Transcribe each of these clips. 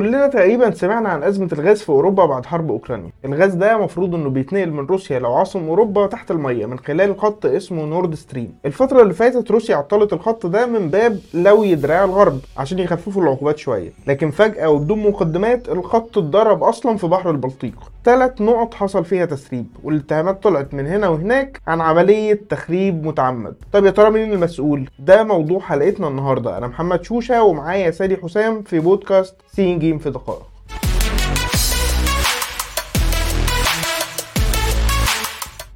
كلنا تقريبا سمعنا عن أزمة الغاز في أوروبا بعد حرب أوكرانيا. الغاز ده المفروض إنه بيتنقل من روسيا لعواصم أوروبا تحت المية من خلال خط اسمه نورد ستريم الفترة اللي فاتت روسيا عطلت الخط ده من باب لوي دراع الغرب عشان يخففوا العقوبات شوية. لكن فجأة وبدون مقدمات الخط اتضرب أصلا في بحر البلطيق. ثلاث نقط حصل فيها تسريب والاتهامات طلعت من هنا وهناك عن عملية تخريب متعمد. طب يا ترى مين المسؤول؟ ده موضوع حلقتنا النهارده. أنا محمد شوشة ومعايا سالي حسام في بودكاست سين جيم في دقائق.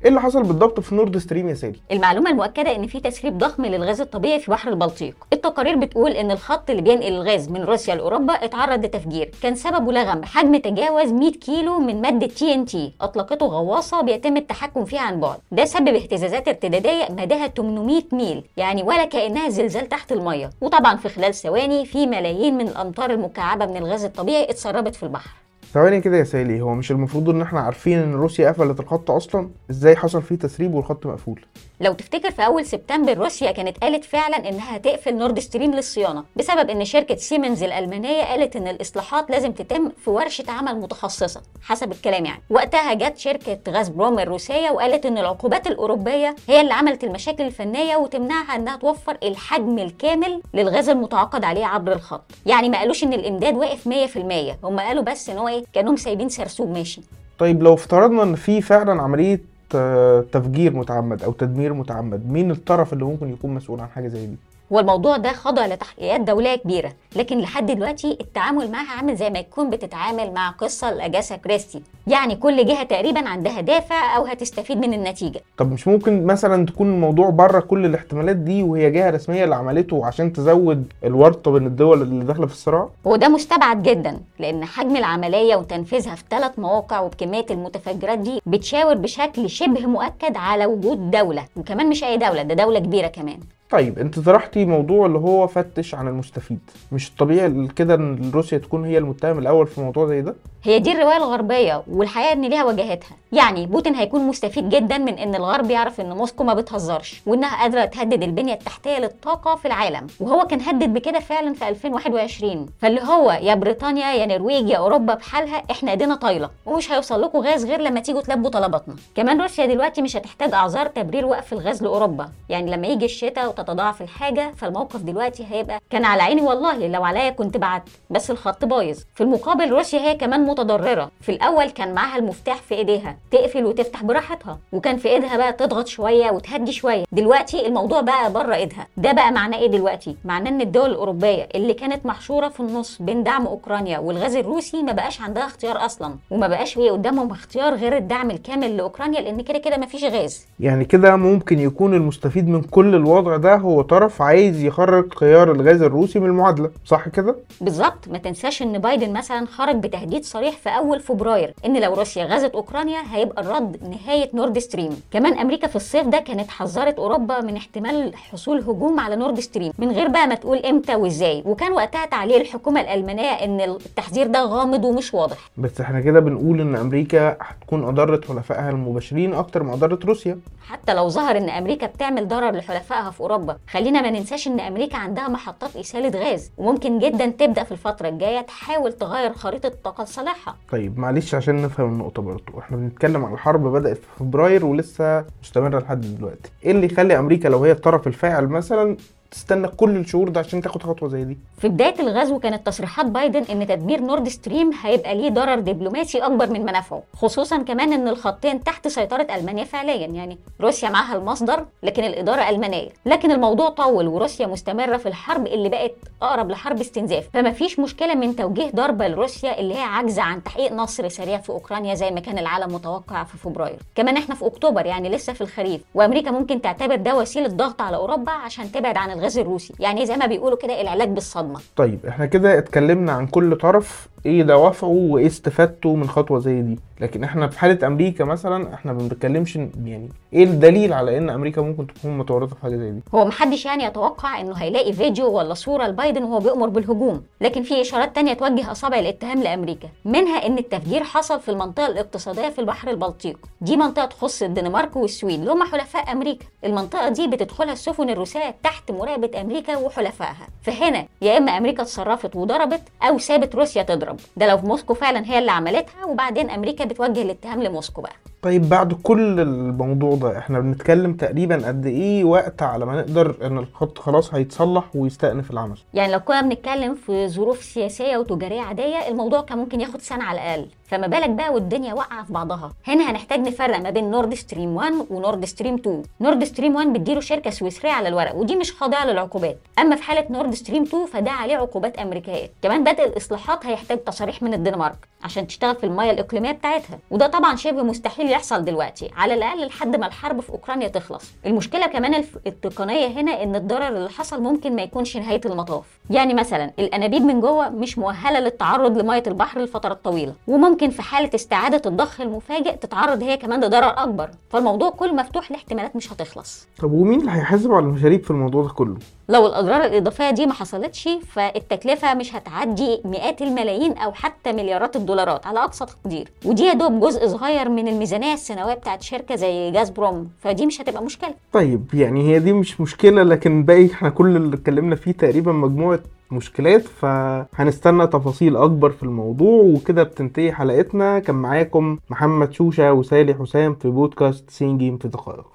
إيه اللي حصل بالضبط في نورد ستريم يا سالي المعلومة المؤكدة إن في تسريب ضخم للغاز الطبيعي في بحر البلطيق. التقارير بتقول إن الخط اللي بينقل الغاز من روسيا لأوروبا اتعرض لتفجير. كان سببه لغم. حجم تجاوز 100 كيلو من مادة TNT أطلقته غواصة بيتم التحكم فيها عن بعد. ده سبب اهتزازات ارتدادية مداها 800 ميل يعني ولا كأنها زلزال تحت المية. وطبعا في خلال ثواني في ملايين من الأمتار المكعبة من الغاز الطبيعي اتسربت في البحر. ثواني كده يا سالي هو مش المفروض إن إحنا عارفين إن روسيا قفلت الخط أصلا؟ إزاي حصل فيه تسريب والخط مقفول؟ لو تفتكر في أول سبتمبر روسيا كانت قالت فعلا إنها هتقفل نورد ستريم للصيانة بسبب إن شركة سيمنز الألمانية قالت إن الإصلاحات لازم تتم في ورشة عمل متخصصة حسب الكلام يعني. وقتها جت شركة غاز بروم الروسية وقالت إن العقوبات الأوروبية هي اللي عملت المشاكل الفنية وتمنعها إنها توفر الحجم الكامل للغاز المتعاقد عليه عبر الخط. يعني ما قالوش إن الإمداد واقف 100% هم قالوا بس إن هو إيه؟ كأنهم سايبين سرسوب ماشي طيب لو افترضنا إن في فعلا عملية آه، تفجير متعمد أو تدمير متعمد مين الطرف اللي ممكن يكون مسؤول عن حاجة زي دي؟ هو الموضوع ده خضع لتحقيقات دولية كبيرة لكن لحد دلوقتي التعامل معها عامل زي ما يكون بتتعامل مع قصة لأجاسا كريستي. يعني كل جهة تقريبا عندها دافع أو هتستفيد من النتيجة. طب مش ممكن مثلا تكون الموضوع بره كل الاحتمالات دي وهي جهة رسمية اللي عملته عشان تزود الورطة بين الدول اللي داخلة في الصراع؟ وده مستبعد جدا لأن حجم العملية وتنفيذها في ثلاث مواقع وبكمية المتفجرات دي بتشاور بشكل شبه مؤكد على وجود دولة وكمان مش أي دولة ده دولة كبيرة كمان. طيب انت طرحتي موضوع اللي هو فتش عن المستفيد. مش الطبيعي كده إن روسيا تكون هي المتهم الأول في موضوع زي ده؟ هي دي الرواية الغربية والحقيقة إن ليها وجهاتها. يعني بوتين هيكون مستفيد جدا من إن الغرب يعرف إن موسكو ما بتهزرش وإنها قادرة تهدد البنية التحتية للطاقة في العالم. وهو كان هدد بكده فعلا في 2021 فاللي هو يا بريطانيا يا نرويج يا أوروبا بحالها إحنا إيدينا طايلة ومش هيوصل لكم غاز غير لما تيجوا تلبوا طلباتنا. كمان روسيا دلوقتي مش هتحتاج أعذار تبرير وقف الغاز لأوروبا. يعني لما يجي الشتاء وتتضاعف الحاجة فالموقف دلوقتي هيبقى كان على عيني والله لو عليا كنت بعت. بس الخط بايظ. في المقابل روسيا هي كمان متضررة. في الأول كان معاها المفتاح في إيديها. تقفل وتفتح براحتها. وكان في إيدها بقى تضغط شوية وتهدي شوية. دلوقتي الموضوع بقى بره إيدها. ده بقى معناه إيه دلوقتي؟ معناه إن الدول الأوروبية اللي كانت محشورة في النص بين دعم أوكرانيا والغاز الروسي ما بقاش عندها اختيار أصلا. وما بقاش هي قدامهم اختيار غير الدعم الكامل لأوكرانيا لأن كده كده ما فيش غاز. يعني كده ممكن يكون المستفيد من كل الوضع ده هو طرف عايز يخرج خيار الغاز الروسي من المعادلة صح كده؟ بالظبط. ما تنساش إن بايدن مثلا خرج بتهديد صريح في أول فبراير إن لو روسيا غزت أوكرانيا هيبقى الرد نهاية نورد ستريم. كمان أمريكا في الصيف ده كانت حذرت أوروبا من احتمال حصول هجوم على نورد ستريم من غير بقى ما تقول إمتى وإزاي. وكان وقتها تعليق الحكومة الألمانية إن التحذير ده غامض ومش واضح. بس إحنا كده بنقول إن أمريكا هتكون أضرت حلفائها المباشرين أكتر ما أضرت روسيا. حتى لو ظهر إن أمريكا بتعمل ضرر لحلفائها في أوروبا خلينا ما ننساش إن أمريكا عندها محطات اساله غاز وممكن جدا تبدأ في الفترة الجاية تحاول تغير خريطة الطاقه لصالحها. طيب معلش عشان نفهم النقطة برضه إحنا بنتكلم عن الحرب بدأت في فبراير ولسه مستمرة لحد دلوقتي. إيه اللي يخلي أمريكا لو هي الطرف الفاعل مثلا تستنى كل الشهور ده عشان تاخد خطوة زي دي. في بداية الغزو كانت تصريحات بايدن إن تدمير نورد ستريم هيبقى ليه ضرر دبلوماسي أكبر من منافعه خصوصا كمان إن الخطين تحت سيطرة ألمانيا فعليا يعني روسيا معاها المصدر لكن الإدارة ألمانية. لكن الموضوع طول وروسيا مستمرة في الحرب اللي بقت أقرب لحرب استنزاف. فما فيش مشكلة من توجيه ضربه لروسيا اللي هي عاجزة عن تحقيق نصر سريع في أوكرانيا زي ما كان العالم متوقع في فبراير. كمان إحنا في أكتوبر يعني لسه في الخريف وأمريكا ممكن تعتبر ده وسيلة ضغط على أوروبا عشان تبعد عن الغاز الروسي. يعني زي ما بيقولوا كده العلاج بالصدمة. طيب إحنا كده اتكلمنا عن كل طرف إيه دوافعه وإيه استفادته من خطوة زي دي. لكن إحنا في حالة أمريكا مثلا إحنا ما بنتكلمش يعني إيه الدليل على إن أمريكا ممكن تكون متورطة في حاجة زي دي؟ هو محدش يعني يتوقع إنه هيلاقي فيديو ولا صورة لبايدن وهو بيأمر بالهجوم. لكن في إشارات تانية توجه أصابع الاتهام لأمريكا منها إن التفجير حصل في المنطقة الاقتصادية في البحر البلطيق. دي منطقة تخص الدنمارك والسويد اللي هم حلفاء أمريكا. المنطقة دي بتدخلها السفن الروسية تحت مراقبة أمريكا وحلفائها. فهنا يا إما أمريكا اتصرفت وضربت أو سابت روسيا تضرب. الحرب ده لو موسكو فعلا هي اللي عملتها وبعدين أمريكا بتوجه الاتهام لموسكو بقى. طيب بعد كل الموضوع ده إحنا بنتكلم تقريبا قد إيه وقت على ما نقدر إن الخط خلاص هيتصلح ويستأنف العمل؟ يعني لو كنا بنتكلم في ظروف سياسية وتجارية عادية الموضوع كان ممكن ياخد سنة على الأقل. فما بالك بقى والدنيا واقعة في بعضها. هنا هنحتاج نفرق ما بين نورد ستريم 1 ونورد ستريم 2 نورد ستريم 1 بتديره شركة سويسرية على الورق ودي مش خاضعة للعقوبات. أما في حالة نورد ستريم 2 فده عليه عقوبات أمريكية. كمان بدء الإصلاحات هيحتاج تصاريح من الدنمارك عشان تشتغل في المياه الإقليمية بتاعتها. وده طبعا شبه مستحيل يحصل دلوقتي. على الأقل لحد ما الحرب في أوكرانيا تخلص. المشكلة كمان التقنية هنا إن الضرر اللي حصل ممكن ما يكونش نهاية المطاف. يعني مثلا الأنابيب من جوه مش مؤهلة للتعرض لمية البحر لفترات طويلة. وممكن في حالة استعادة الضخ المفاجئ تتعرض هي كمان لضرر أكبر. فالموضوع كله مفتوح لاحتمالات مش هتخلص. طب ومين اللي هيحاسب على المشاريب في الموضوع ده كله؟ لو الأضرار الإضافية دي ما حصلتش فالتكلفة مش هتعدي مئات الملايين أو حتى مليارات الدولارات على أقصى تقدير. ودي يا دوب جزء صغير من الميزانية السنوية بتاعت شركة زي جازبروم. فدي مش هتبقى مشكلة. طيب يعني هي دي مش مشكلة لكن باقي إحنا كل اللي اتكلمنا فيه تقريبا مجموعة مشكلات فهنستنى تفاصيل أكبر في الموضوع. وكده بتنتهي حلقتنا. كان معاكم محمد شوشة وسالي حسام في بودكاست سين جيم في دقائق.